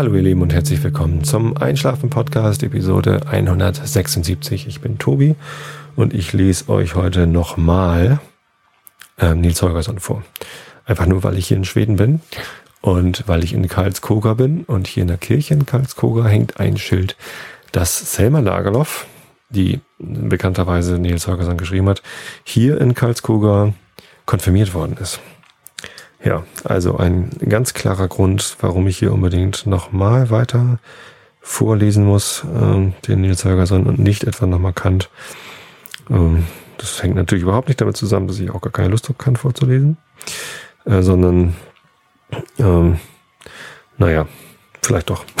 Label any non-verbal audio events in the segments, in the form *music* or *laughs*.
Hallo ihr Lieben und herzlich willkommen zum Einschlafen Podcast Episode 176. Ich bin Tobi und ich lese euch heute nochmal ähm, Nils Holgersson vor. Einfach nur, weil ich hier in Schweden bin und weil ich in Karlskoga bin und hier in der Kirche in Karlskoga hängt ein Schild, das Selma Lagerlof, die bekannterweise Nils Holgersson geschrieben hat, hier in Karlskoga konfirmiert worden ist. Ja, also ein ganz klarer Grund, warum ich hier unbedingt nochmal weiter vorlesen muss, ähm, den Nils Holgersson und nicht etwa nochmal Kant. Ähm, das hängt natürlich überhaupt nicht damit zusammen, dass ich auch gar keine Lust habe, Kant vorzulesen, äh, sondern, ähm, naja, vielleicht doch. *laughs*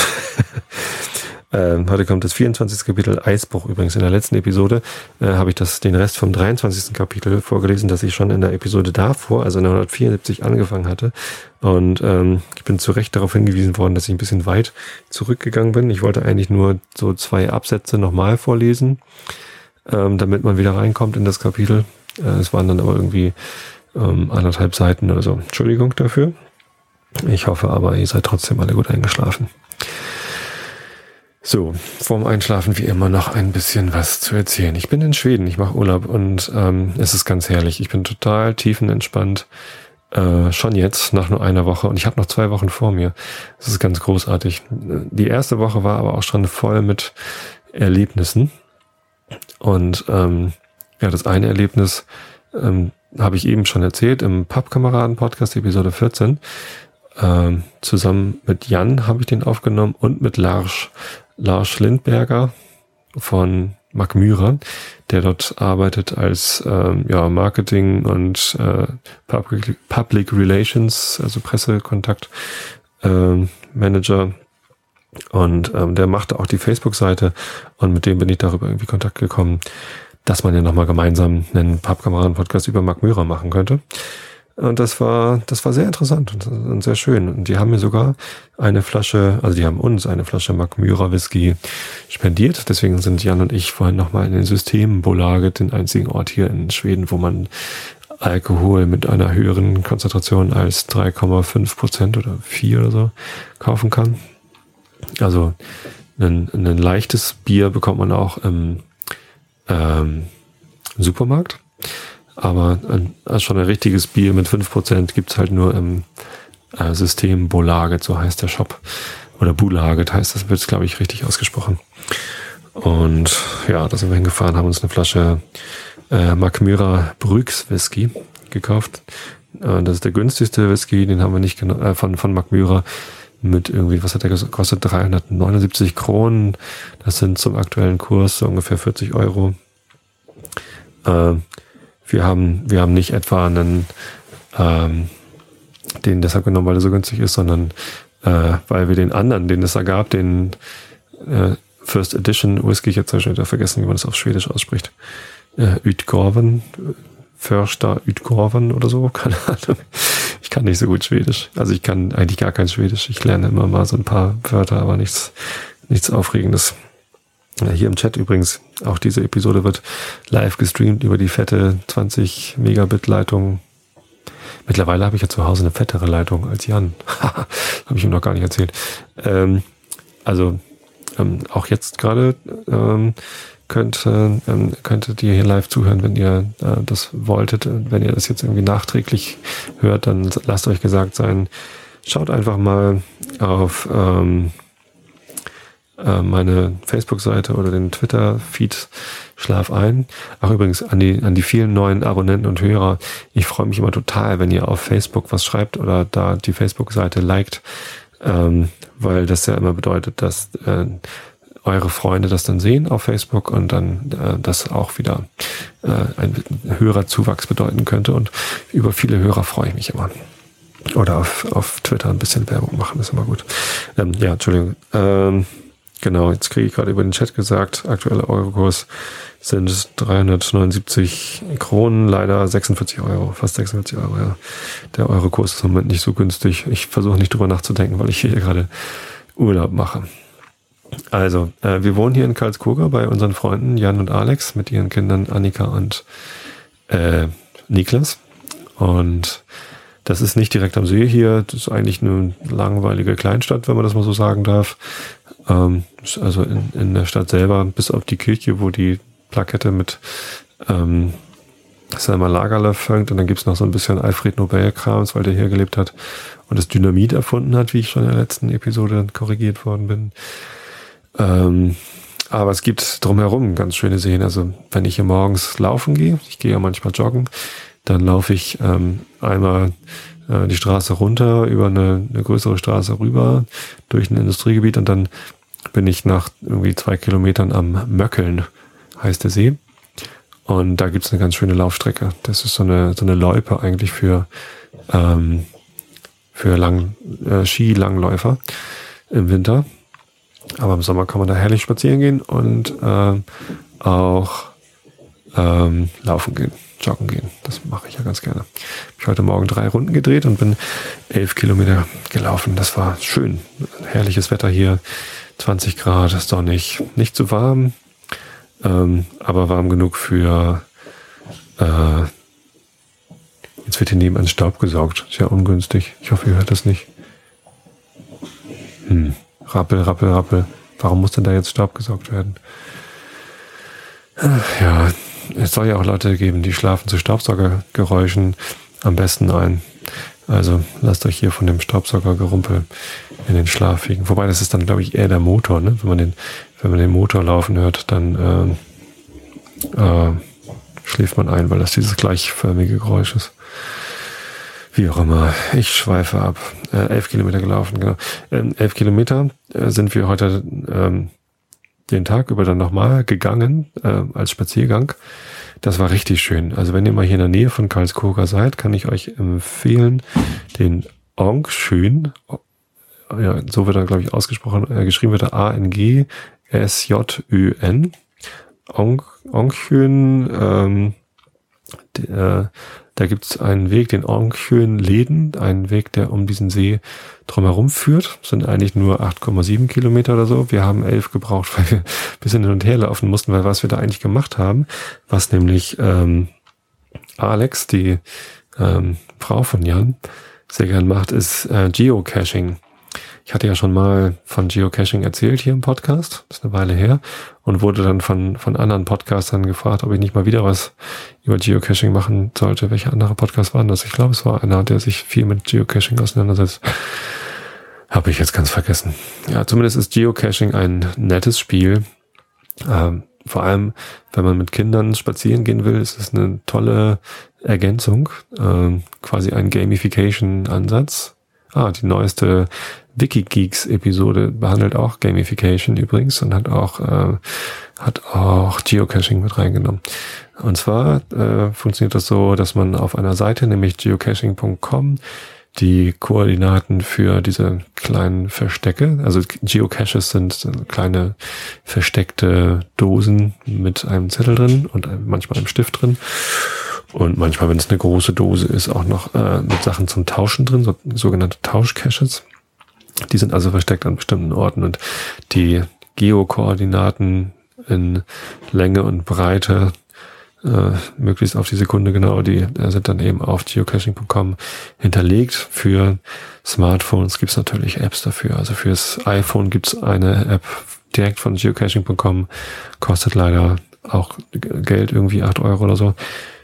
Ähm, heute kommt das 24. Kapitel Eisbruch. Übrigens in der letzten Episode äh, habe ich das, den Rest vom 23. Kapitel vorgelesen, das ich schon in der Episode davor, also in der 174, angefangen hatte. Und ähm, ich bin zu Recht darauf hingewiesen worden, dass ich ein bisschen weit zurückgegangen bin. Ich wollte eigentlich nur so zwei Absätze nochmal vorlesen, ähm, damit man wieder reinkommt in das Kapitel. Äh, es waren dann aber irgendwie ähm, anderthalb Seiten oder so. Entschuldigung dafür. Ich hoffe aber, ihr seid trotzdem alle gut eingeschlafen. So, vorm Einschlafen wie immer noch ein bisschen was zu erzählen. Ich bin in Schweden, ich mache Urlaub und ähm, es ist ganz herrlich. Ich bin total tiefenentspannt. Äh, schon jetzt, nach nur einer Woche. Und ich habe noch zwei Wochen vor mir. Es ist ganz großartig. Die erste Woche war aber auch schon voll mit Erlebnissen. Und ähm, ja, das eine Erlebnis ähm, habe ich eben schon erzählt im Pappkameraden-Podcast Episode 14. Ähm, zusammen mit Jan habe ich den aufgenommen und mit Lars. Lars Lindberger von Mark Myra, der dort arbeitet als ähm, ja, Marketing und äh, Public, Public Relations, also Pressekontakt äh, Manager. Und ähm, der machte auch die Facebook-Seite und mit dem bin ich darüber irgendwie Kontakt gekommen, dass man ja nochmal gemeinsam einen Pappkameraden-Podcast über Mark Myra machen könnte. Und das war, das war sehr interessant und, und, sehr schön. Und die haben mir sogar eine Flasche, also die haben uns eine Flasche Macmyra Whisky spendiert. Deswegen sind Jan und ich vorhin nochmal in den Systembolage, den einzigen Ort hier in Schweden, wo man Alkohol mit einer höheren Konzentration als 3,5 Prozent oder 4 oder so kaufen kann. Also ein, ein leichtes Bier bekommt man auch im ähm, Supermarkt. Aber ein, also schon ein richtiges Bier mit 5% gibt's halt nur im äh, System Bolaget, so heißt der Shop. Oder Bulaget heißt das, wird glaube ich, richtig ausgesprochen. Und ja, da sind wir hingefahren, haben uns eine Flasche äh, Macmyra Brüx Whisky gekauft. Äh, das ist der günstigste Whisky, den haben wir nicht äh, von, von Macmyra mit irgendwie, was hat der gekostet? 379 Kronen. Das sind zum aktuellen Kurs so ungefähr 40 Euro. Äh, wir haben, wir haben nicht etwa einen, ähm, den deshalb genommen, weil er so günstig ist, sondern äh, weil wir den anderen, den es da gab, den äh, First Edition Whisky, ich jetzt schon wieder vergessen, wie man das auf Schwedisch ausspricht, äh, Utgorven, Förster Utgorven oder so, *laughs* keine Ahnung. Ich kann nicht so gut Schwedisch. Also ich kann eigentlich gar kein Schwedisch. Ich lerne immer mal so ein paar Wörter, aber nichts, nichts Aufregendes. Hier im Chat übrigens, auch diese Episode wird live gestreamt über die fette 20 Megabit Leitung. Mittlerweile habe ich ja zu Hause eine fettere Leitung als Jan. *laughs* habe ich ihm noch gar nicht erzählt. Ähm, also ähm, auch jetzt gerade ähm, könnt, äh, könntet ihr hier live zuhören, wenn ihr äh, das wolltet. Wenn ihr das jetzt irgendwie nachträglich hört, dann lasst euch gesagt sein, schaut einfach mal auf ähm, äh, meine Facebook-Seite oder den Twitter-Feed Schlaf ein. Ach übrigens, an die, an die vielen neuen Abonnenten und Hörer, ich freue mich immer total, wenn ihr auf Facebook was schreibt oder da die Facebook-Seite liked, ähm, weil das ja immer bedeutet, dass äh, eure Freunde das dann sehen auf Facebook und dann äh, das auch wieder äh, ein Hörerzuwachs bedeuten könnte. Und über viele Hörer freue ich mich immer. Oder auf, auf Twitter ein bisschen Werbung machen, ist immer gut. Ähm, ja, Entschuldigung. Ähm, Genau, jetzt kriege ich gerade über den Chat gesagt, aktueller Eurokurs sind 379 Kronen, leider 46 Euro, fast 46 Euro, ja. Der Eurokurs ist im Moment nicht so günstig. Ich versuche nicht drüber nachzudenken, weil ich hier gerade Urlaub mache. Also, äh, wir wohnen hier in Karlskoga bei unseren Freunden Jan und Alex mit ihren Kindern Annika und äh, Niklas. Und Das ist nicht direkt am See hier. Das ist eigentlich eine langweilige Kleinstadt, wenn man das mal so sagen darf. Ähm, also in, in der Stadt selber, bis auf die Kirche, wo die Plakette mit ähm, Selma Lagerlöf hängt. Und dann gibt's noch so ein bisschen Alfred Nobel-Krams, weil der hier gelebt hat und das Dynamit erfunden hat, wie ich schon in der letzten Episode korrigiert worden bin. Ähm, aber es gibt drumherum ganz schöne Seen. Also wenn ich hier morgens laufen gehe, ich gehe ja manchmal joggen, dann laufe ich ähm, einmal äh, die Straße runter über eine, eine größere Straße rüber durch ein Industriegebiet und dann bin ich nach irgendwie zwei Kilometern am Möckeln, heißt der See. Und da gibt's eine ganz schöne Laufstrecke. Das ist so eine, so eine Loipe eigentlich für, ähm, für Lang, äh, Skilangläufer im Winter. Aber im Sommer kann man da herrlich spazieren gehen und äh, auch ähm, laufen gehen, joggen gehen. Das mache ich ja ganz gerne. Ich heute Morgen drei Runden gedreht und bin elf Kilometer gelaufen. Das war schön. Herrliches Wetter hier. 20 Grad, sonnig, nicht zu warm, ähm, aber warm genug für äh, jetzt wird hier nebenan Staub gesaugt. Ist ja ungünstig. Ich hoffe, ihr hört das nicht. Hm. Rappel, rappel, rappel. Warum muss denn da jetzt Staub gesaugt werden? Ja, es soll ja auch Leute geben, die schlafen zu Staubsaugergeräuschen am besten ein. Also lasst euch hier von dem Staubsaugergerumpel in den Schlaf fegen. Wobei das ist dann, glaube ich, eher der Motor. Ne? Wenn man den, wenn man den Motor laufen hört, dann äh, äh, schläft man ein, weil das dieses gleichförmige Geräusch ist. Wie auch immer. Ich schweife ab. Äh, elf Kilometer gelaufen, genau. Ähm, elf Kilometer äh, sind wir heute ähm, den Tag über dann nochmal gegangen äh, als Spaziergang. Das war richtig schön. Also wenn ihr mal hier in der Nähe von Karlskoga seid, kann ich euch empfehlen, den Ongschön, ja, so wird er, glaube ich, ausgesprochen, äh, geschrieben wird er A-N-G-S-J-Ö-N. Ongschön, ähm, äh, da gibt es einen Weg, den Ornkhön Läden, einen Weg, der um diesen See drumherum führt. Das sind eigentlich nur 8,7 Kilometer oder so. Wir haben elf gebraucht, *laughs* weil wir ein bisschen hin und her laufen mussten, weil was wir da eigentlich gemacht haben, was nämlich ähm, Alex, die ähm, Frau von Jan, sehr gern macht, ist äh, Geocaching. Ich hatte ja schon mal von Geocaching erzählt hier im Podcast, das ist eine Weile her, und wurde dann von, von anderen Podcastern gefragt, ob ich nicht mal wieder was über Geocaching machen sollte. Welche andere Podcasts waren das? Ich glaube, es war einer, der sich viel mit Geocaching auseinandersetzt. Habe ich jetzt ganz vergessen. Ja, zumindest ist Geocaching ein nettes Spiel. Ähm, vor allem, wenn man mit Kindern spazieren gehen will, ist es eine tolle Ergänzung, ähm, quasi ein Gamification-Ansatz. Ah, die neueste Wikigeeks-Episode behandelt auch Gamification übrigens und hat auch, äh, hat auch Geocaching mit reingenommen. Und zwar äh, funktioniert das so, dass man auf einer Seite, nämlich geocaching.com, die Koordinaten für diese kleinen Verstecke, also Geocaches sind kleine versteckte Dosen mit einem Zettel drin und manchmal einem Stift drin. Und manchmal, wenn es eine große Dose ist, auch noch äh, mit Sachen zum Tauschen drin, so, sogenannte Tauschcaches. Die sind also versteckt an bestimmten Orten und die Geokoordinaten in Länge und Breite, äh, möglichst auf die Sekunde genau, die äh, sind dann eben auf geocaching.com hinterlegt. Für Smartphones gibt es natürlich Apps dafür. Also fürs iPhone gibt es eine App direkt von geocaching.com, kostet leider auch Geld, irgendwie acht Euro oder so.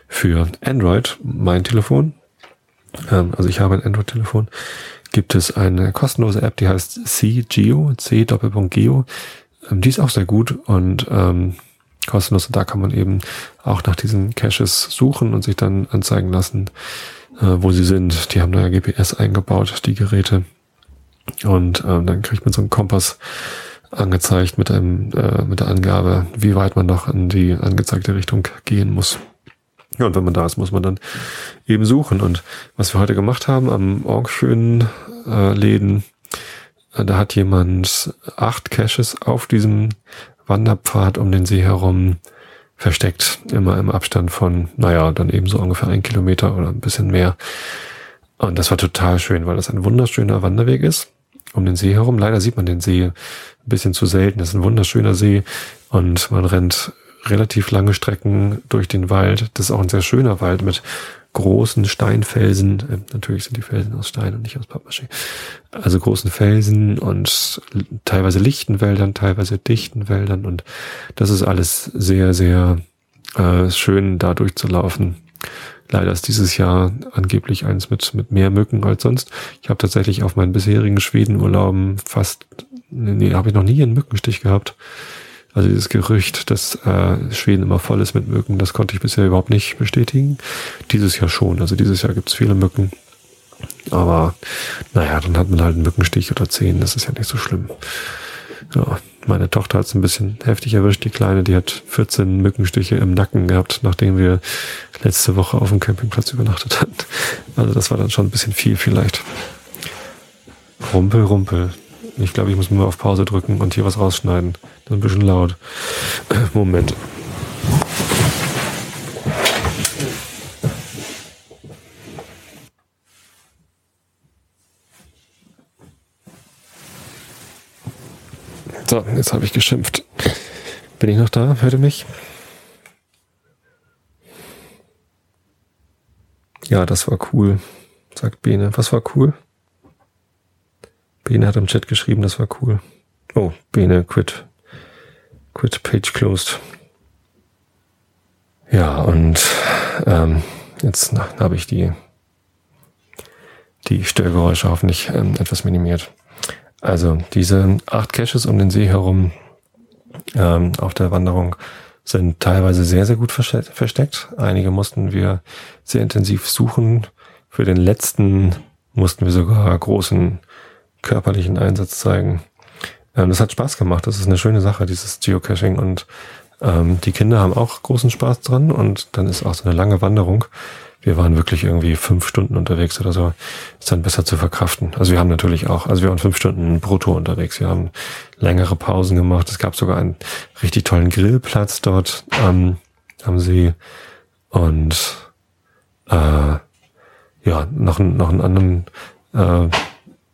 Für Android, mein Telefon, ähm, also ich habe ein Android-Telefon, gibt es eine kostenlose App, die heißt CGeo, C Geo. Ähm, die ist auch sehr gut und ähm, kostenlos. Und da kann man eben auch nach diesen Caches suchen und sich dann anzeigen lassen, äh, wo sie sind. Die haben da ja GPS eingebaut, die Geräte. Und äh, dann kriegt man so einen Kompass angezeigt mit einem äh, mit der Angabe, wie weit man noch in die angezeigte Richtung gehen muss. Ja, und wenn man da ist, muss man dann eben suchen. Und was wir heute gemacht haben am Orgschön äh, Läden, äh, da hat jemand acht Caches auf diesem Wanderpfad um den See herum versteckt. Immer im Abstand von, naja, dann eben so ungefähr ein Kilometer oder ein bisschen mehr. Und das war total schön, weil das ein wunderschöner Wanderweg ist um den See herum. Leider sieht man den See ein bisschen zu selten. Das ist ein wunderschöner See und man rennt relativ lange Strecken durch den Wald. Das ist auch ein sehr schöner Wald mit großen Steinfelsen, äh, natürlich sind die Felsen aus Stein und nicht aus Pappmaché, also großen Felsen und teilweise lichten Wäldern, teilweise dichten Wäldern und das ist alles sehr, sehr äh, schön da durchzulaufen. Leider ist dieses Jahr angeblich eins mit, mit mehr Mücken als sonst. Ich habe tatsächlich auf meinen bisherigen Schwedenurlauben fast, nee, habe ich noch nie einen Mückenstich gehabt. Also dieses Gerücht, dass äh, Schweden immer voll ist mit Mücken, das konnte ich bisher überhaupt nicht bestätigen. Dieses Jahr schon. Also dieses Jahr gibt es viele Mücken. Aber naja, dann hat man halt einen Mückenstich oder zehn, das ist ja nicht so schlimm. Ja, meine Tochter hat es ein bisschen heftig erwischt, die Kleine, die hat 14 Mückenstiche im Nacken gehabt, nachdem wir letzte Woche auf dem Campingplatz übernachtet hatten. Also das war dann schon ein bisschen viel vielleicht. Rumpel, rumpel. Ich glaube, ich muss mal auf Pause drücken und hier was rausschneiden. Das ist ein bisschen laut. Moment. So, jetzt habe ich geschimpft. Bin ich noch da? Hört ihr mich? Ja, das war cool, sagt Bene. Was war cool? Bene hat im Chat geschrieben, das war cool. Oh, Bene, quit. Quit, page closed. Ja, und ähm, jetzt habe ich die, die Störgeräusche hoffentlich ähm, etwas minimiert. Also diese acht Caches um den See herum ähm, auf der Wanderung sind teilweise sehr, sehr gut versteckt. Einige mussten wir sehr intensiv suchen. Für den letzten mussten wir sogar großen körperlichen Einsatz zeigen. Ähm, das hat Spaß gemacht. Das ist eine schöne Sache, dieses Geocaching. Und ähm, die Kinder haben auch großen Spaß dran. Und dann ist auch so eine lange Wanderung wir waren wirklich irgendwie fünf Stunden unterwegs oder so, ist dann besser zu verkraften. Also wir haben natürlich auch, also wir waren fünf Stunden brutto unterwegs. Wir haben längere Pausen gemacht. Es gab sogar einen richtig tollen Grillplatz dort ähm, haben sie und äh, ja, noch, noch einen anderen äh,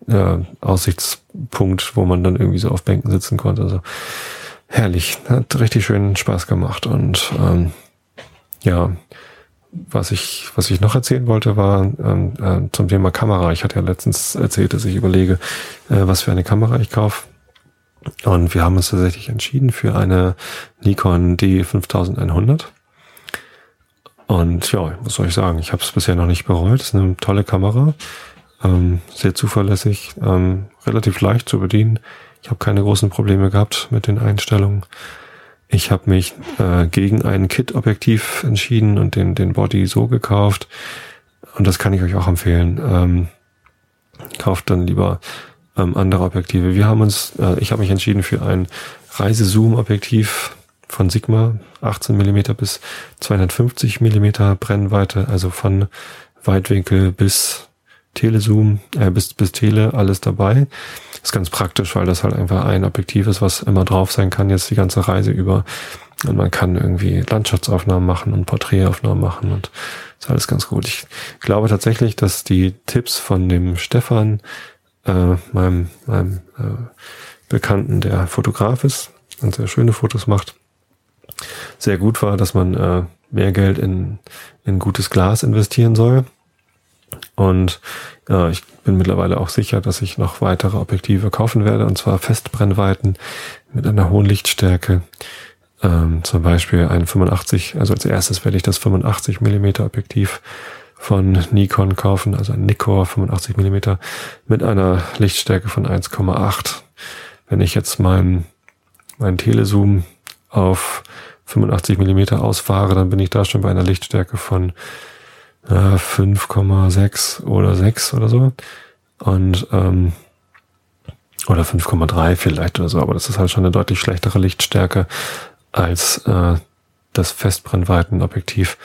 äh, Aussichtspunkt, wo man dann irgendwie so auf Bänken sitzen konnte. Also herrlich, hat richtig schön Spaß gemacht und ähm, ja, was ich, was ich noch erzählen wollte, war ähm, äh, zum Thema Kamera. Ich hatte ja letztens erzählt, dass ich überlege, äh, was für eine Kamera ich kaufe. Und wir haben uns tatsächlich entschieden für eine Nikon D5100. Und ja, was soll ich sagen? Ich habe es bisher noch nicht bereut. Es ist eine tolle Kamera, ähm, sehr zuverlässig, ähm, relativ leicht zu bedienen. Ich habe keine großen Probleme gehabt mit den Einstellungen. Ich habe mich äh, gegen ein Kit-Objektiv entschieden und den, den Body so gekauft. Und das kann ich euch auch empfehlen. Ähm, kauft dann lieber ähm, andere Objektive. Wir haben uns, äh, ich habe mich entschieden für ein Reisezoom-Objektiv von Sigma, 18 mm bis 250 mm Brennweite, also von Weitwinkel bis Telezoom, äh, bis, bis Tele, alles dabei. ist ganz praktisch, weil das halt einfach ein Objektiv ist, was immer drauf sein kann, jetzt die ganze Reise über. Und man kann irgendwie Landschaftsaufnahmen machen und Porträtaufnahmen machen und ist alles ganz gut. Ich glaube tatsächlich, dass die Tipps von dem Stefan, äh, meinem, meinem äh, Bekannten, der Fotograf ist und sehr schöne Fotos macht, sehr gut war, dass man äh, mehr Geld in, in gutes Glas investieren soll und ja, ich bin mittlerweile auch sicher, dass ich noch weitere Objektive kaufen werde, und zwar Festbrennweiten mit einer hohen Lichtstärke. Ähm, zum Beispiel ein 85, also als erstes werde ich das 85 Millimeter Objektiv von Nikon kaufen, also ein Nikkor 85 Millimeter mit einer Lichtstärke von 1,8. Wenn ich jetzt mein, mein Telezoom auf 85 Millimeter ausfahre, dann bin ich da schon bei einer Lichtstärke von 5,6 oder 6 oder so. Und ähm, oder 5,3 vielleicht oder so, aber das ist halt schon eine deutlich schlechtere Lichtstärke als äh, das Festbrennweitenobjektiv.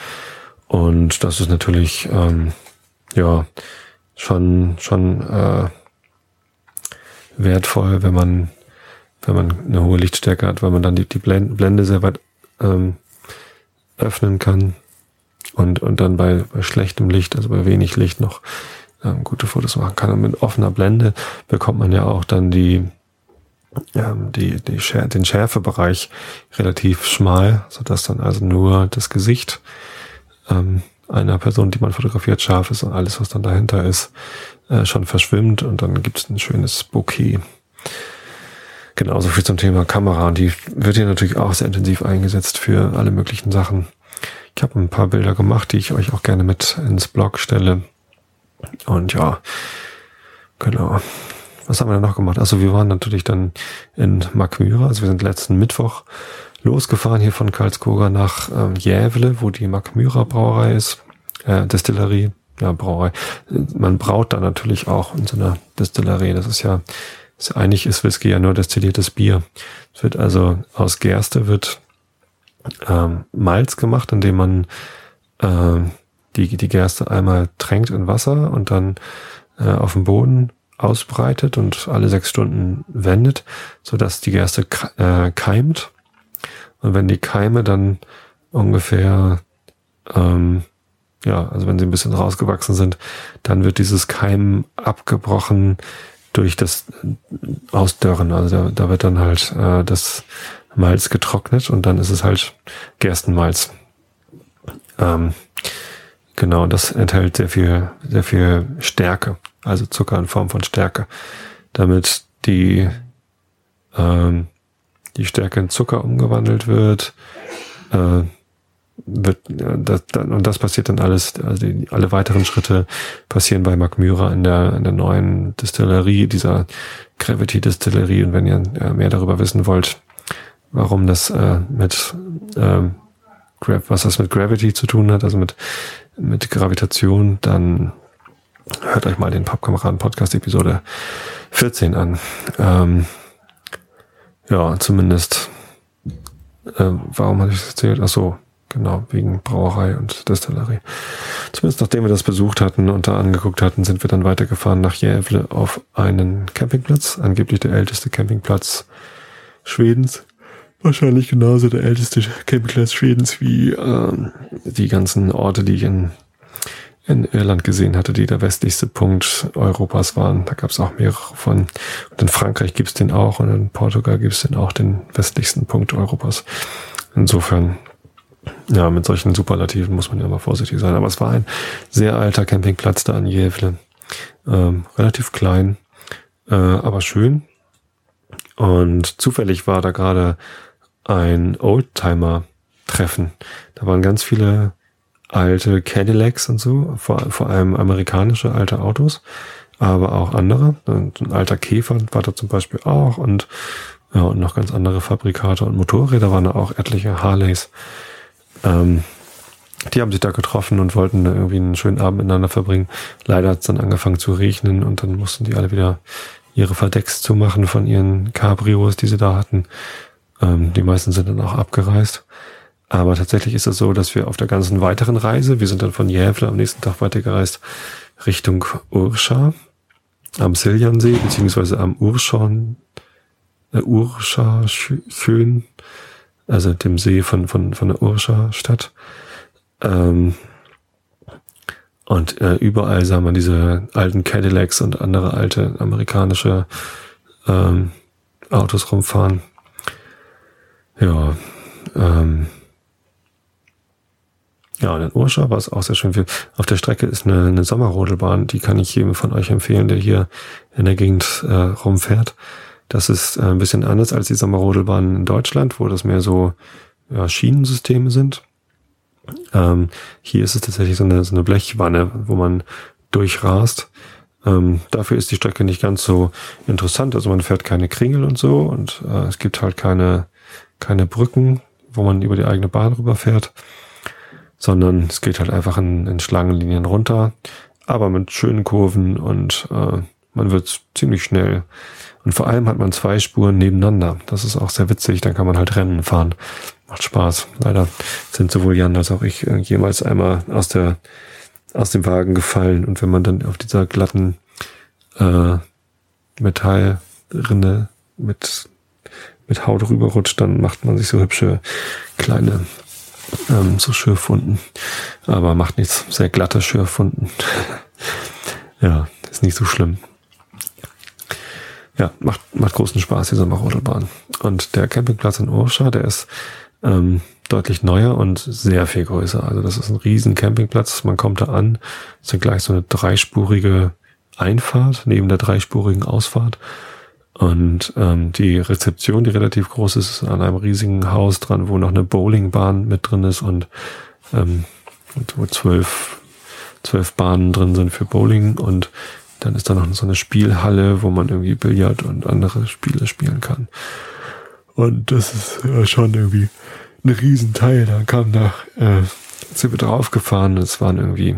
Und das ist natürlich ähm, ja schon schon äh, wertvoll, wenn man wenn man eine hohe Lichtstärke hat, weil man dann die, die Blende sehr weit ähm, öffnen kann und, und dann bei, bei schlechtem Licht, also bei wenig Licht noch ähm, gute Fotos machen kann. Und mit offener Blende bekommt man ja auch dann die, ähm, die, die Schär, den Schärfebereich relativ schmal, sodass dann also nur das Gesicht ähm, einer Person, die man fotografiert, scharf ist und alles, was dann dahinter ist, äh, schon verschwimmt und dann gibt es ein schönes Bouquet. Genauso viel zum Thema Kamera. Und die wird hier natürlich auch sehr intensiv eingesetzt für alle möglichen Sachen. Ich habe ein paar Bilder gemacht, die ich euch auch gerne mit ins Blog stelle. Und ja, genau. Was haben wir denn noch gemacht? Also wir waren natürlich dann in Markmyra. Also wir sind letzten Mittwoch losgefahren hier von Karlskoga nach ähm, Jävle, wo die Markmyra Brauerei ist. Äh, Destillerie, ja, Brauerei. Man braut da natürlich auch in so einer Destillerie. Das ist ja, ist, eigentlich ist Whisky ja nur destilliertes Bier. Es wird also aus Gerste wird ähm, Malz gemacht, indem man äh, die, die Gerste einmal tränkt in Wasser und dann äh, auf dem Boden ausbreitet und alle sechs Stunden wendet, so dass die Gerste äh, keimt. Und wenn die Keime dann ungefähr, ähm, ja, also wenn sie ein bisschen rausgewachsen sind, dann wird dieses Keim abgebrochen durch das Ausdörren. Also da, da wird dann halt äh, das Malz getrocknet und dann ist es halt Gerstenmalz. Ähm, genau, das enthält sehr viel, sehr viel Stärke, also Zucker in Form von Stärke, damit die, ähm, die Stärke in Zucker umgewandelt wird. Äh, wird das, und das passiert dann alles, also die, alle weiteren Schritte passieren bei Macmyra in der, in der neuen Distillerie, dieser Gravity Distillerie. Und wenn ihr mehr darüber wissen wollt, warum das äh, mit ähm, was das mit Gravity zu tun hat, also mit mit Gravitation, dann hört euch mal den Pappkameraden Podcast Episode 14 an. Ähm, ja, zumindest. Äh, warum hatte ich das erzählt? Ach so, genau, wegen Brauerei und Destillerie. Zumindest nachdem wir das besucht hatten und da angeguckt hatten, sind wir dann weitergefahren nach Gävle auf einen Campingplatz, angeblich der älteste Campingplatz Schwedens wahrscheinlich genauso der älteste Campingplatz Schwedens wie ähm, die ganzen Orte, die ich in, in Irland gesehen hatte, die der westlichste Punkt Europas waren. Da gab es auch mehrere von. Und in Frankreich gibt es den auch und in Portugal gibt es den auch, den westlichsten Punkt Europas. Insofern, ja, mit solchen Superlativen muss man ja immer vorsichtig sein. Aber es war ein sehr alter Campingplatz da an Jävle. Ähm, relativ klein, äh, aber schön. Und zufällig war da gerade ein Oldtimer-Treffen. Da waren ganz viele alte Cadillacs und so, vor, vor allem amerikanische alte Autos, aber auch andere. Und ein alter Käfer war da zum Beispiel auch und ja, und noch ganz andere Fabrikate und Motorräder waren da auch etliche Harleys. Ähm, die haben sich da getroffen und wollten irgendwie einen schönen Abend miteinander verbringen. Leider hat es dann angefangen zu regnen und dann mussten die alle wieder ihre Verdecks zumachen von ihren Cabrios, die sie da hatten. Ähm, die meisten sind dann auch abgereist. Aber tatsächlich ist es so, dass wir auf der ganzen weiteren Reise, wir sind dann von Jävle am nächsten Tag weitergereist Richtung Urscha am Siljansee, beziehungsweise am Urschorn, äh, Urscha schön, also dem See von, von, von der Urscha Stadt. Ähm, und äh, überall sah man diese alten Cadillacs und andere alte amerikanische ähm, Autos rumfahren. Ja, ähm, ja, und in Urscha war es auch sehr schön viel. Auf der Strecke ist eine, eine Sommerrodelbahn, die kann ich jedem von euch empfehlen, der hier in der Gegend äh, rumfährt. Das ist äh, ein bisschen anders als die Sommerrodelbahnen in Deutschland, wo das mehr so ja, Schienensysteme sind. Ähm, hier ist es tatsächlich so eine, so eine Blechwanne, wo man durchrast. Ähm, dafür ist die Strecke nicht ganz so interessant. Also man fährt keine Kringel und so und äh, es gibt halt keine keine Brücken, wo man über die eigene Bahn rüberfährt, sondern es geht halt einfach in, in Schlangenlinien runter, aber mit schönen Kurven und äh, man wird ziemlich schnell. Und vor allem hat man zwei Spuren nebeneinander. Das ist auch sehr witzig. Dann kann man halt Rennen fahren. Macht Spaß. Leider sind sowohl Jan als auch ich äh, jemals einmal aus der aus dem Wagen gefallen. Und wenn man dann auf dieser glatten äh, Metallrinne mit mit Haut rüberrutscht, dann macht man sich so hübsche kleine ähm, so Schürfwunden. Aber macht nichts. Sehr glatte Schürfwunden. *laughs* ja, ist nicht so schlimm. Ja, macht, macht großen Spaß, diese Marodelbahn. Und der Campingplatz in Urscha, der ist ähm, deutlich neuer und sehr viel größer. Also das ist ein riesen Campingplatz. Man kommt da an, es ist gleich so eine dreispurige Einfahrt neben der dreispurigen Ausfahrt. Und ähm, die Rezeption, die relativ groß ist, ist an einem riesigen Haus dran, wo noch eine Bowlingbahn mit drin ist und ähm, wo zwölf, zwölf Bahnen drin sind für Bowling und dann ist da noch so eine Spielhalle, wo man irgendwie Billard und andere Spiele spielen kann. Und das ist ja schon irgendwie ein Riesenteil. Da kam da, äh, sind wir draufgefahren. Es waren irgendwie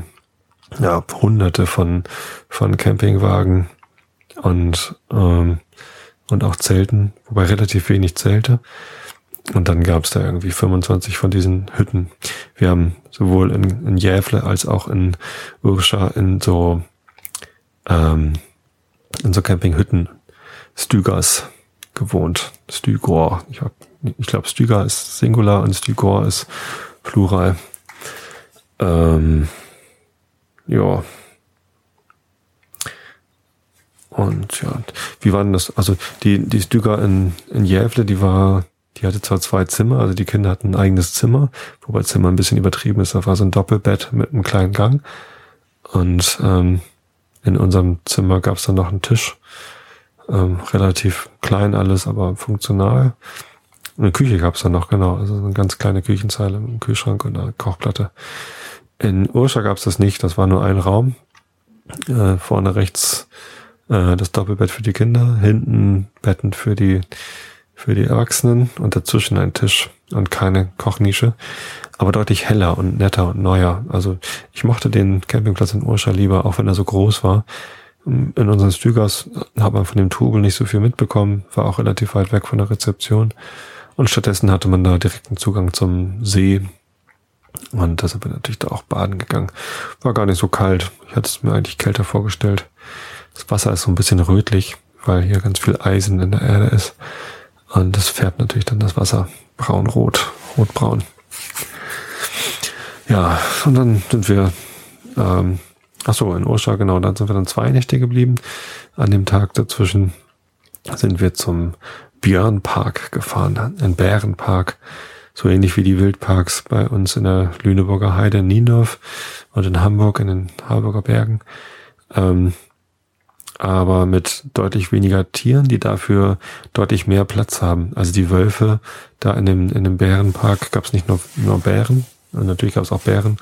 ja, hunderte von, von Campingwagen und, ähm, und auch Zelten, wobei relativ wenig Zelte. Und dann gab es da irgendwie 25 von diesen Hütten. Wir haben sowohl in, in Jäfle als auch in Urscha in so ähm, in so Campinghütten Stügers gewohnt. Stügor. Ich, hab, ich glaube, Stüger ist Singular und Stügor ist Plural. Ähm, ja. Und ja, wie war denn das? Also die, die Stüger in, in Jävle, die war, die hatte zwar zwei Zimmer, also die Kinder hatten ein eigenes Zimmer, wobei Zimmer ein bisschen übertrieben ist, da war so ein Doppelbett mit einem kleinen Gang. Und ähm, in unserem Zimmer gab es dann noch einen Tisch. Ähm, relativ klein alles, aber funktional. Eine Küche gab es dann noch, genau. Also eine ganz kleine Küchenzeile mit einem Kühlschrank und einer Kochplatte. In Urscha gab es das nicht, das war nur ein Raum. Äh, vorne rechts äh, das Doppelbett für die Kinder, hinten Betten für die für die Erwachsenen und dazwischen ein Tisch und keine Kochnische, aber deutlich heller und netter und neuer. Also ich mochte den Campingplatz in Urscha lieber, auch wenn er so groß war. In unseren Stügers hat man von dem Trubel nicht so viel mitbekommen, war auch relativ weit weg von der Rezeption. Und stattdessen hatte man da direkten Zugang zum See. Und da sind wir natürlich da auch baden gegangen. War gar nicht so kalt. Ich hatte es mir eigentlich kälter vorgestellt. Das Wasser ist so ein bisschen rötlich, weil hier ganz viel Eisen in der Erde ist. Und das färbt natürlich dann das Wasser braun-rot, rot-braun. Ja, und dann sind wir, ähm, ach so, in Urschau, genau, dann sind wir dann zwei Nächte geblieben. An dem Tag dazwischen sind wir zum Björnpark gefahren, ein Bärenpark, so ähnlich wie die Wildparks bei uns in der Lüneburger Heide in Niendorf und in Hamburg in den Harburger Bergen. Ähm, aber mit deutlich weniger Tieren, die dafür deutlich mehr Platz haben. Also die Wölfe, da in dem, in dem Bärenpark gab es nicht nur, nur Bären, und natürlich gab es auch Bären,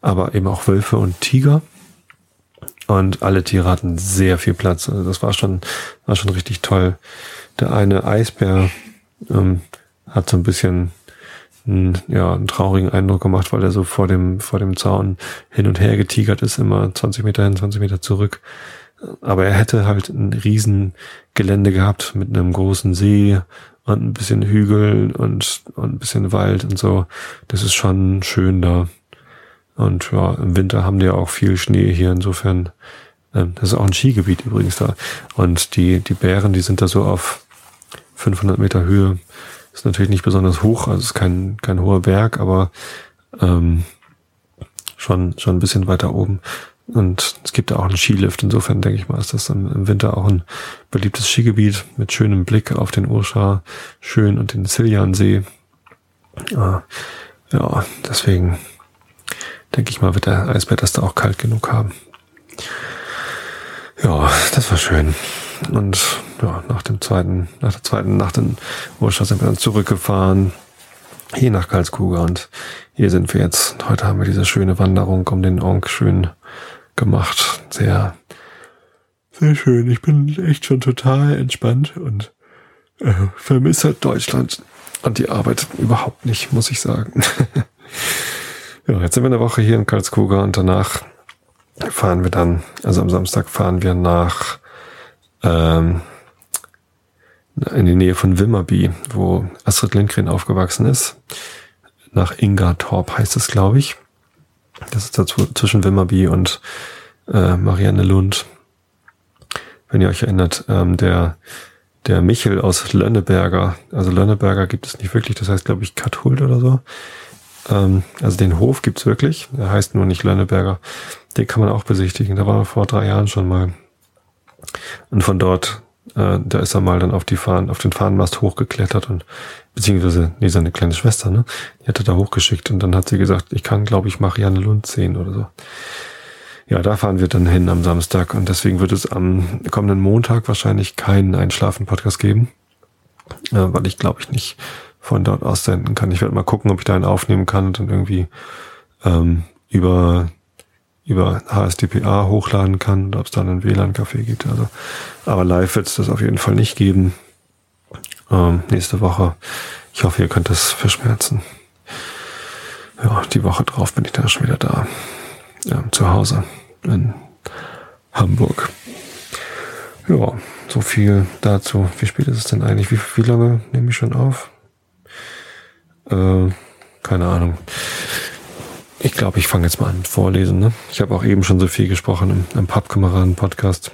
aber eben auch Wölfe und Tiger. Und alle Tiere hatten sehr viel Platz. Also das war schon, war schon richtig toll. Der eine Eisbär ähm, hat so ein bisschen einen, ja, einen traurigen Eindruck gemacht, weil er so vor dem, vor dem Zaun hin und her getigert ist, immer 20 Meter hin, 20 Meter zurück. Aber er hätte halt ein riesen Gelände gehabt mit einem großen See und ein bisschen Hügel und, und ein bisschen Wald und so. Das ist schon schön da. Und ja, im Winter haben die ja auch viel Schnee hier. Insofern, ähm, das ist auch ein Skigebiet übrigens da. Und die, die Bären, die sind da so auf 500 Meter Höhe. Ist natürlich nicht besonders hoch, also ist kein, kein hoher Berg, aber ähm, schon, schon ein bisschen weiter oben. Und es gibt da auch einen Skilift. Insofern denke ich mal, ist das im, Winter auch ein beliebtes Skigebiet mit schönem Blick auf den Urschar, schön und den Siljansee. Ja, ja, deswegen denke ich mal, wird der Eisbär das da auch kalt genug haben. Ja, das war schön. Und ja, nach dem zweiten, nach der zweiten Nacht in Urschar sind wir dann zurückgefahren. Hier nach Karlskuga und hier sind wir jetzt. Heute haben wir diese schöne Wanderung um den Onk schön gemacht. Sehr, sehr schön. Ich bin echt schon total entspannt und äh, vermisse halt Deutschland und die Arbeit überhaupt nicht, muss ich sagen. *laughs* ja, jetzt sind wir eine Woche hier in Karlsruhe und danach fahren wir dann, also am Samstag fahren wir nach ähm, in die Nähe von Wimmerby, wo Astrid Lindgren aufgewachsen ist. Nach Ingartorp heißt es, glaube ich. Das ist dazu zwischen Wimmerby und äh, Marianne Lund. Wenn ihr euch erinnert, ähm, der, der Michel aus Lönneberger, also Lönneberger gibt es nicht wirklich, das heißt, glaube ich, Kathult oder so. Ähm, also den Hof gibt's wirklich, der heißt nur nicht Lönneberger. Den kann man auch besichtigen. Da war vor drei Jahren schon mal. Und von dort Äh, da ist er mal dann auf die Fahnen, auf den Fahnenmast hochgeklettert und beziehungsweise, nee, seine kleine Schwester, ne? Die hat er da hochgeschickt und dann hat sie gesagt, ich kann, glaube ich, Marianne Lund sehen oder so. Ja, da fahren wir dann hin am Samstag und deswegen wird es am kommenden Montag wahrscheinlich keinen Einschlafen-Podcast geben, äh, weil ich glaube ich nicht von dort aus senden kann. Ich werde mal gucken, ob ich da einen aufnehmen kann und dann irgendwie ähm, über über HSDPA hochladen kann oder ob es dann einen WLAN-Café gibt. Also, aber live wird es das auf jeden Fall nicht geben. Ähm, nächste Woche. Ich hoffe, ihr könnt das verschmerzen. Ja, die Woche drauf bin ich dann schon wieder da. Ja, zu Hause in Hamburg. Ja, so viel dazu. Wie spät ist es denn eigentlich? Wie, wie lange nehme ich schon auf? Äh, keine Ahnung. Ich glaube, ich fange jetzt mal an mit Vorlesen. Ne? Ich habe auch eben schon so viel gesprochen im, im Pappkameraden-Podcast.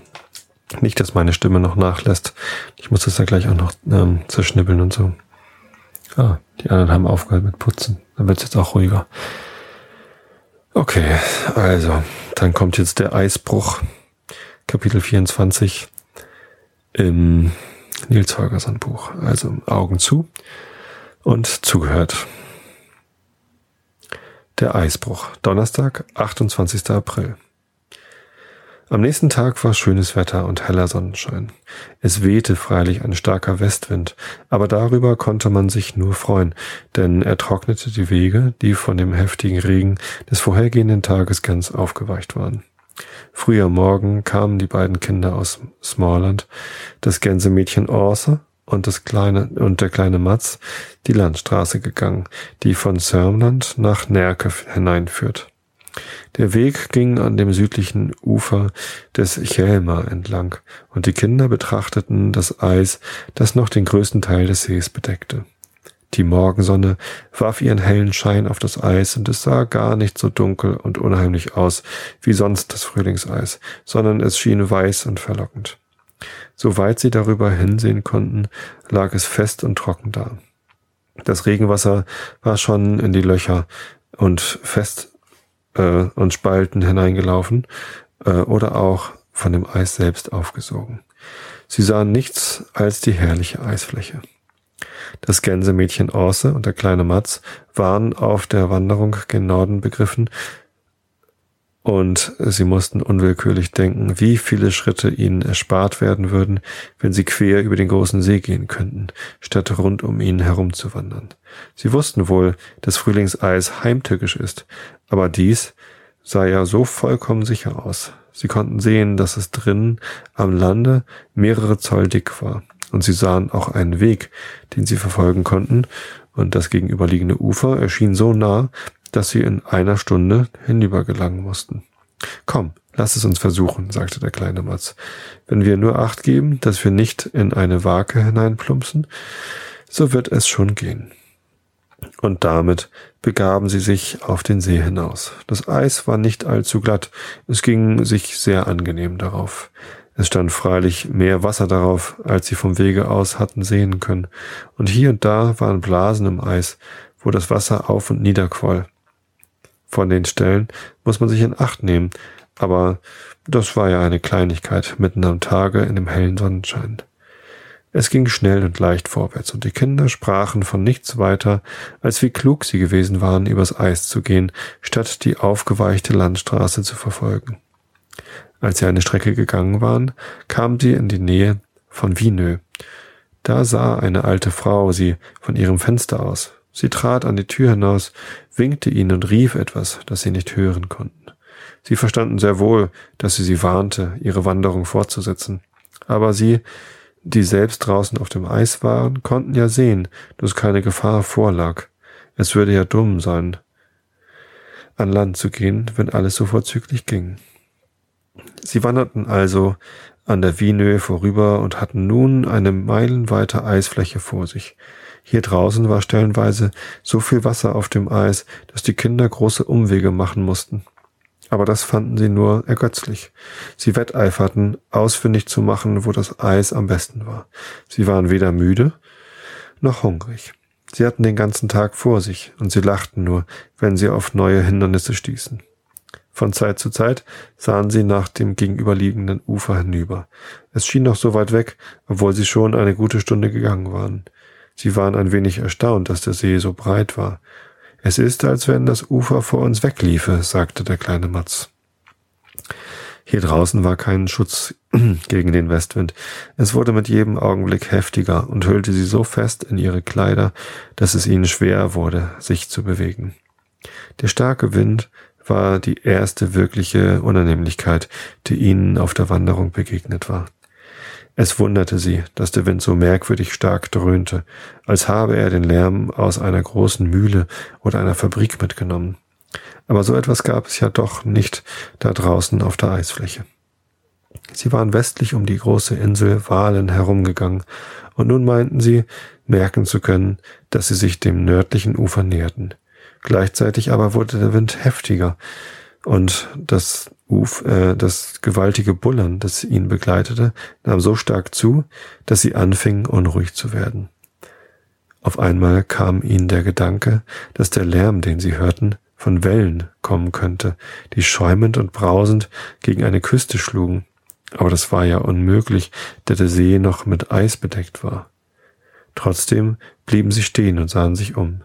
Nicht, dass meine Stimme noch nachlässt. Ich muss das ja gleich auch noch ähm, zerschnibbeln und so. Ah, die anderen haben aufgehört mit Putzen. Dann wird es jetzt auch ruhiger. Okay, also, dann kommt jetzt der Eisbruch. Kapitel 24 im Nils Holgersson Buch. Also Augen zu und zugehört. Der Eisbruch. Donnerstag, 28. April. Am nächsten Tag war schönes Wetter und heller Sonnenschein. Es wehte freilich ein starker Westwind, aber darüber konnte man sich nur freuen, denn er trocknete die Wege, die von dem heftigen Regen des vorhergehenden Tages ganz aufgeweicht waren. Früh am Morgen kamen die beiden Kinder aus Smallland, das Gänsemädchen Orse und das kleine und der kleine Mats die Landstraße gegangen, die von Sörmland nach Närke hineinführt. Der Weg ging an dem südlichen Ufer des Chelma entlang, und die Kinder betrachteten das Eis, das noch den größten Teil des Sees bedeckte. Die Morgensonne warf ihren hellen Schein auf das Eis, und es sah gar nicht so dunkel und unheimlich aus wie sonst das Frühlingseis, sondern es schien weiß und verlockend. Soweit sie darüber hinsehen konnten, lag es fest und trocken da. Das Regenwasser war schon in die Löcher und fest äh, und Spalten hineingelaufen äh, oder auch von dem Eis selbst aufgesogen. Sie sahen nichts als die herrliche Eisfläche. Das Gänsemädchen Orse und der kleine Mats waren auf der Wanderung gen Norden begriffen, und sie mussten unwillkürlich denken, wie viele Schritte ihnen erspart werden würden, wenn sie quer über den großen See gehen könnten, statt rund um ihn herumzuwandern. Sie wussten wohl, dass Frühlingseis heimtückisch ist, aber dies sah ja so vollkommen sicher aus. Sie konnten sehen, dass es drinnen am Lande mehrere Zoll dick war, und sie sahen auch einen Weg, den sie verfolgen konnten, und das gegenüberliegende Ufer erschien so nah, dass sie in einer Stunde hinübergelangen mussten. Komm, lass es uns versuchen, sagte der kleine Mats. Wenn wir nur acht geben, dass wir nicht in eine Wake hineinplumpsen, so wird es schon gehen. Und damit begaben sie sich auf den See hinaus. Das Eis war nicht allzu glatt, es ging sich sehr angenehm darauf. Es stand freilich mehr Wasser darauf, als sie vom Wege aus hatten sehen können, und hier und da waren Blasen im Eis, wo das Wasser auf und nieder quoll von den Stellen muss man sich in Acht nehmen, aber das war ja eine Kleinigkeit mitten am Tage in dem hellen Sonnenschein. Es ging schnell und leicht vorwärts, und die Kinder sprachen von nichts weiter, als wie klug sie gewesen waren, übers Eis zu gehen, statt die aufgeweichte Landstraße zu verfolgen. Als sie eine Strecke gegangen waren, kamen sie in die Nähe von Wienö. Da sah eine alte Frau sie von ihrem Fenster aus. Sie trat an die Tür hinaus, winkte ihnen und rief etwas, das sie nicht hören konnten. Sie verstanden sehr wohl, dass sie sie warnte, ihre Wanderung fortzusetzen. Aber sie, die selbst draußen auf dem Eis waren, konnten ja sehen, dass keine Gefahr vorlag. Es würde ja dumm sein, an Land zu gehen, wenn alles so vorzüglich ging. Sie wanderten also an der Wienhöhe vorüber und hatten nun eine meilenweite Eisfläche vor sich. Hier draußen war stellenweise so viel Wasser auf dem Eis, dass die Kinder große Umwege machen mussten. Aber das fanden sie nur ergötzlich. Sie wetteiferten, ausfindig zu machen, wo das Eis am besten war. Sie waren weder müde noch hungrig. Sie hatten den ganzen Tag vor sich und sie lachten nur, wenn sie auf neue Hindernisse stießen. Von Zeit zu Zeit sahen sie nach dem gegenüberliegenden Ufer hinüber. Es schien noch so weit weg, obwohl sie schon eine gute Stunde gegangen waren. Sie waren ein wenig erstaunt, dass der See so breit war. Es ist, als wenn das Ufer vor uns wegliefe, sagte der kleine Matz. Hier draußen war kein Schutz *clears throat* gegen den Westwind. Es wurde mit jedem Augenblick heftiger und hüllte sie so fest in ihre Kleider, dass es ihnen schwer wurde, sich zu bewegen. Der starke Wind war die erste wirkliche Unannehmlichkeit, die ihnen auf der Wanderung begegnet war. Es wunderte sie, dass der Wind so merkwürdig stark dröhnte, als habe er den Lärm aus einer großen Mühle oder einer Fabrik mitgenommen. Aber so etwas gab es ja doch nicht da draußen auf der Eisfläche. Sie waren westlich um die große Insel Walen herumgegangen, und nun meinten sie, merken zu können, dass sie sich dem nördlichen Ufer näherten. Gleichzeitig aber wurde der Wind heftiger und das, Uf, äh, das gewaltige Bullern, das ihn begleitete, nahm so stark zu, dass sie anfingen unruhig zu werden. Auf einmal kam ihnen der Gedanke, dass der Lärm, den sie hörten, von Wellen kommen könnte, die schäumend und brausend gegen eine Küste schlugen. Aber das war ja unmöglich, da der See noch mit Eis bedeckt war. Trotzdem blieben sie stehen und sahen sich um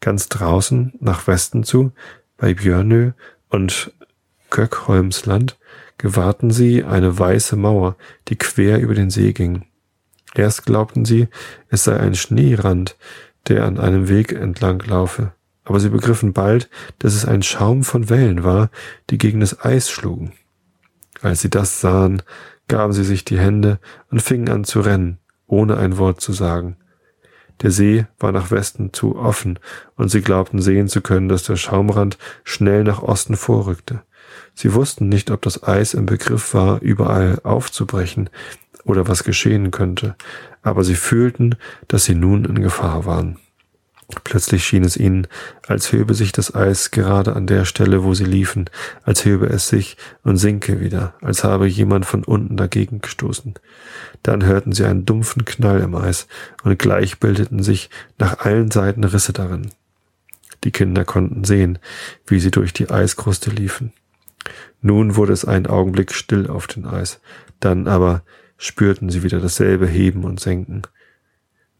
ganz draußen nach Westen zu, bei Björnö und Köckholmsland, gewahrten sie eine weiße Mauer, die quer über den See ging. Erst glaubten sie, es sei ein Schneerand, der an einem Weg entlang laufe, aber sie begriffen bald, dass es ein Schaum von Wellen war, die gegen das Eis schlugen. Als sie das sahen, gaben sie sich die Hände und fingen an zu rennen, ohne ein Wort zu sagen. Der See war nach Westen zu offen, und sie glaubten sehen zu können, dass der Schaumrand schnell nach Osten vorrückte. Sie wussten nicht, ob das Eis im Begriff war, überall aufzubrechen oder was geschehen könnte, aber sie fühlten, dass sie nun in Gefahr waren. Plötzlich schien es ihnen, als höbe sich das Eis gerade an der Stelle, wo sie liefen, als höbe es sich und sinke wieder, als habe jemand von unten dagegen gestoßen. Dann hörten sie einen dumpfen Knall im Eis und gleich bildeten sich nach allen Seiten Risse darin. Die Kinder konnten sehen, wie sie durch die Eiskruste liefen. Nun wurde es einen Augenblick still auf dem Eis, dann aber spürten sie wieder dasselbe Heben und Senken.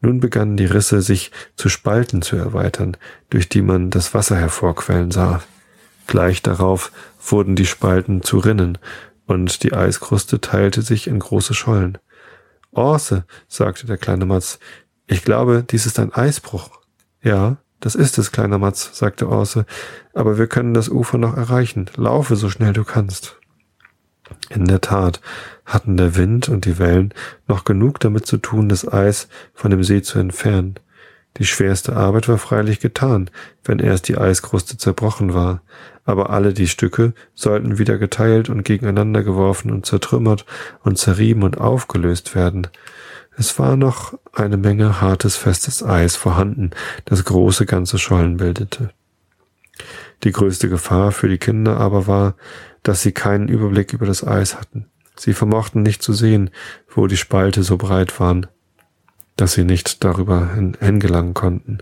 Nun begannen die Risse sich zu Spalten zu erweitern, durch die man das Wasser hervorquellen sah. Gleich darauf wurden die Spalten zu Rinnen, und die Eiskruste teilte sich in große Schollen. Orse, sagte der kleine Matz, ich glaube, dies ist ein Eisbruch. Ja, das ist es, kleiner Matz, sagte Orse, aber wir können das Ufer noch erreichen. Laufe so schnell du kannst. In der Tat hatten der Wind und die Wellen noch genug damit zu tun, das Eis von dem See zu entfernen. Die schwerste Arbeit war freilich getan, wenn erst die Eiskruste zerbrochen war, aber alle die Stücke sollten wieder geteilt und gegeneinander geworfen und zertrümmert und zerrieben und aufgelöst werden. Es war noch eine Menge hartes, festes Eis vorhanden, das große ganze Schollen bildete. Die größte Gefahr für die Kinder aber war, dass sie keinen Überblick über das Eis hatten. Sie vermochten nicht zu sehen, wo die Spalte so breit waren, dass sie nicht darüber hingelangen konnten.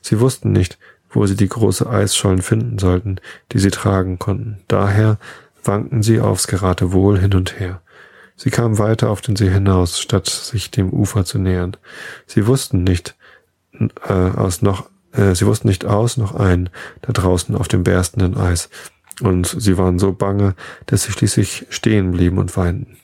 Sie wussten nicht, wo sie die große Eisschollen finden sollten, die sie tragen konnten. Daher wankten sie aufs Geratewohl hin und her. Sie kamen weiter auf den See hinaus, statt sich dem Ufer zu nähern. Sie wussten nicht äh, aus noch, äh, sie wussten nicht aus noch ein, da draußen auf dem berstenden Eis. Und sie waren so bange, dass sie schließlich stehen blieben und weinten.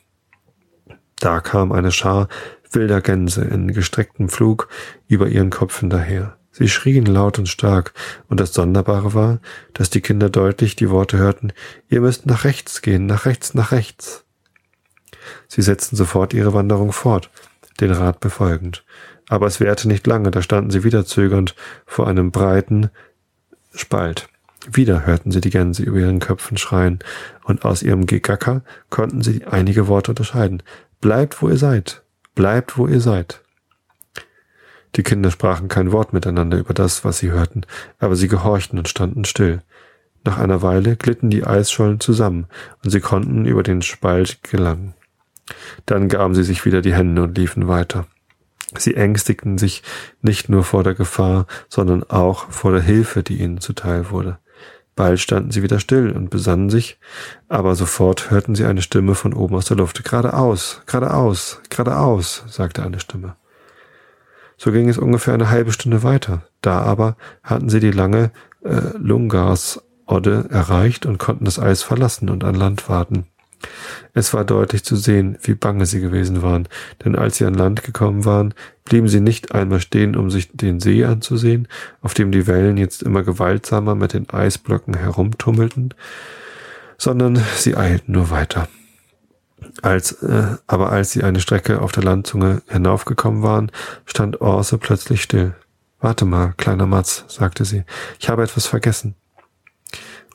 Da kam eine Schar wilder Gänse in gestrecktem Flug über ihren Köpfen daher. Sie schrien laut und stark, und das Sonderbare war, dass die Kinder deutlich die Worte hörten, ihr müsst nach rechts gehen, nach rechts, nach rechts. Sie setzten sofort ihre Wanderung fort, den Rat befolgend. Aber es währte nicht lange, da standen sie wieder zögernd vor einem breiten Spalt. Wieder hörten sie die Gänse über ihren Köpfen schreien, und aus ihrem Gegacker konnten sie einige Worte unterscheiden. Bleibt, wo ihr seid. Bleibt, wo ihr seid. Die Kinder sprachen kein Wort miteinander über das, was sie hörten, aber sie gehorchten und standen still. Nach einer Weile glitten die Eisschollen zusammen, und sie konnten über den Spalt gelangen. Dann gaben sie sich wieder die Hände und liefen weiter. Sie ängstigten sich nicht nur vor der Gefahr, sondern auch vor der Hilfe, die ihnen zuteil wurde. Bald standen sie wieder still und besannen sich, aber sofort hörten sie eine Stimme von oben aus der Luft. Geradeaus, geradeaus, geradeaus, sagte eine Stimme. So ging es ungefähr eine halbe Stunde weiter. Da aber hatten sie die lange äh, Lungars-Odde erreicht und konnten das Eis verlassen und an Land warten. Es war deutlich zu sehen, wie bange sie gewesen waren, denn als sie an Land gekommen waren, blieben sie nicht einmal stehen, um sich den See anzusehen, auf dem die Wellen jetzt immer gewaltsamer mit den Eisblöcken herumtummelten, sondern sie eilten nur weiter. Als, äh, aber als sie eine Strecke auf der Landzunge hinaufgekommen waren, stand Orse plötzlich still. Warte mal, kleiner Matz, sagte sie, ich habe etwas vergessen.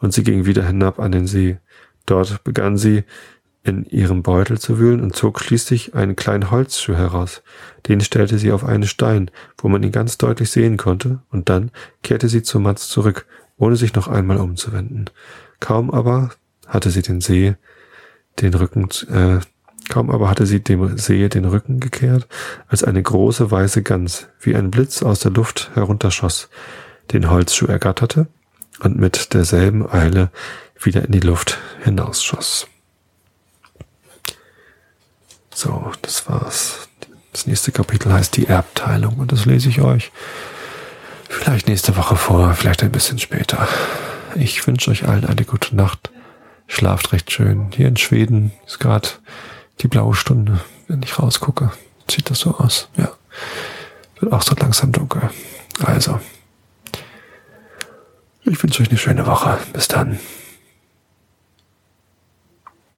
Und sie ging wieder hinab an den See. Dort begann sie in ihrem Beutel zu wühlen und zog schließlich einen kleinen Holzschuh heraus. Den stellte sie auf einen Stein, wo man ihn ganz deutlich sehen konnte, und dann kehrte sie zu Mats zurück, ohne sich noch einmal umzuwenden. Kaum aber hatte sie den See, den Rücken, äh, kaum aber hatte sie dem See den Rücken gekehrt, als eine große weiße Gans wie ein Blitz aus der Luft herunterschoss, den Holzschuh ergatterte und mit derselben Eile wieder in die Luft hinausschoss. So, das war's. Das nächste Kapitel heißt die Erbteilung und das lese ich euch vielleicht nächste Woche vor, vielleicht ein bisschen später. Ich wünsche euch allen eine gute Nacht. Schlaft recht schön. Hier in Schweden ist gerade die blaue Stunde, wenn ich rausgucke. Sieht das so aus? Ja. Wird auch so langsam dunkel. Also. Ich wünsche euch eine schöne Woche. Bis dann.